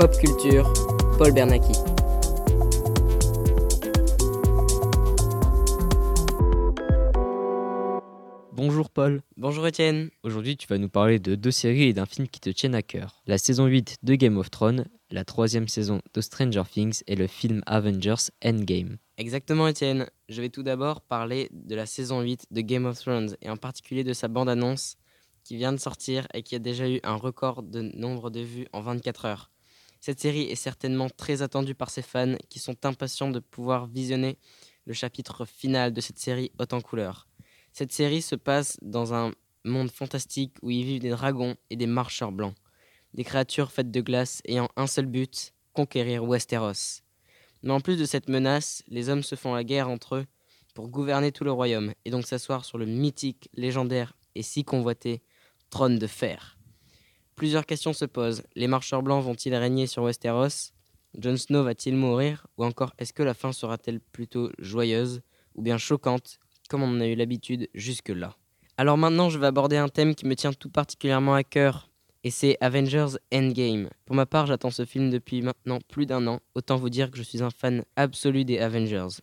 Pop Culture, Paul Bernacki. Bonjour Paul. Bonjour Étienne. Aujourd'hui, tu vas nous parler de deux séries et d'un film qui te tiennent à cœur. La saison 8 de Game of Thrones, la troisième saison de Stranger Things et le film Avengers Endgame. Exactement Étienne. Je vais tout d'abord parler de la saison 8 de Game of Thrones et en particulier de sa bande-annonce qui vient de sortir et qui a déjà eu un record de nombre de vues en 24 heures. Cette série est certainement très attendue par ses fans qui sont impatients de pouvoir visionner le chapitre final de cette série haute en couleurs. Cette série se passe dans un monde fantastique où y vivent des dragons et des marcheurs blancs, des créatures faites de glace ayant un seul but, conquérir Westeros. Mais en plus de cette menace, les hommes se font la guerre entre eux pour gouverner tout le royaume et donc s'asseoir sur le mythique, légendaire et si convoité trône de fer. Plusieurs questions se posent. Les marcheurs blancs vont-ils régner sur Westeros? Jon Snow va-t-il mourir? Ou encore est-ce que la fin sera-t-elle plutôt joyeuse ou bien choquante comme on en a eu l'habitude jusque-là? Alors maintenant, je vais aborder un thème qui me tient tout particulièrement à cœur, et c'est Avengers Endgame. Pour ma part, j'attends ce film depuis maintenant plus d'un an, autant vous dire que je suis un fan absolu des Avengers.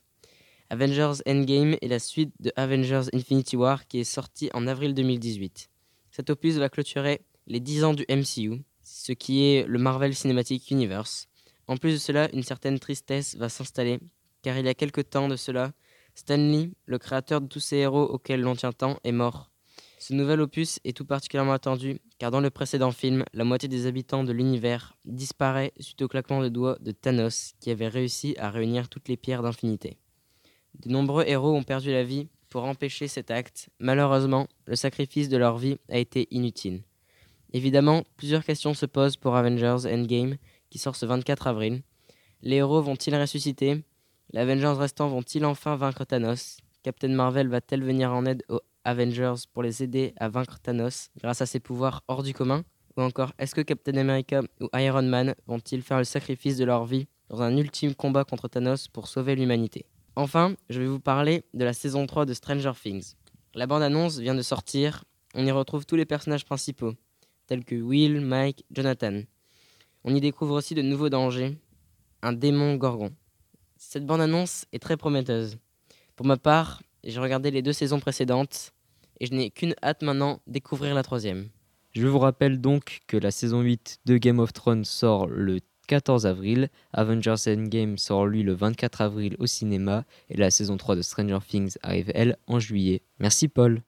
Avengers Endgame est la suite de Avengers Infinity War qui est sorti en avril 2018. Cet opus va clôturer les 10 ans du MCU, ce qui est le Marvel Cinematic Universe. En plus de cela, une certaine tristesse va s'installer, car il y a quelque temps de cela, Stanley, le créateur de tous ces héros auxquels l'on tient tant, est mort. Ce nouvel opus est tout particulièrement attendu, car dans le précédent film, la moitié des habitants de l'univers disparaît suite au claquement de doigts de Thanos, qui avait réussi à réunir toutes les pierres d'infinité. De nombreux héros ont perdu la vie pour empêcher cet acte. Malheureusement, le sacrifice de leur vie a été inutile. Évidemment, plusieurs questions se posent pour Avengers Endgame, qui sort ce 24 avril. Les héros vont-ils ressusciter? Les Avengers restants vont-ils enfin vaincre Thanos? Captain Marvel va-t-elle venir en aide aux Avengers pour les aider à vaincre Thanos grâce à ses pouvoirs hors du commun? Ou encore, est-ce que Captain America ou Iron Man vont-ils faire le sacrifice de leur vie dans un ultime combat contre Thanos pour sauver l'humanité? Enfin, je vais vous parler de la saison 3 de Stranger Things. La bande-annonce vient de sortir, on y retrouve tous les personnages principaux, tels que Will, Mike, Jonathan. On y découvre aussi de nouveaux dangers, un démon gorgon. Cette bande-annonce est très prometteuse. Pour ma part, j'ai regardé les deux saisons précédentes et je n'ai qu'une hâte maintenant découvrir la troisième. Je vous rappelle donc que la saison 8 de Game of Thrones sort le 14 avril, Avengers Endgame sort lui le 24 avril au cinéma et la saison 3 de Stranger Things arrive elle en juillet. Merci Paul.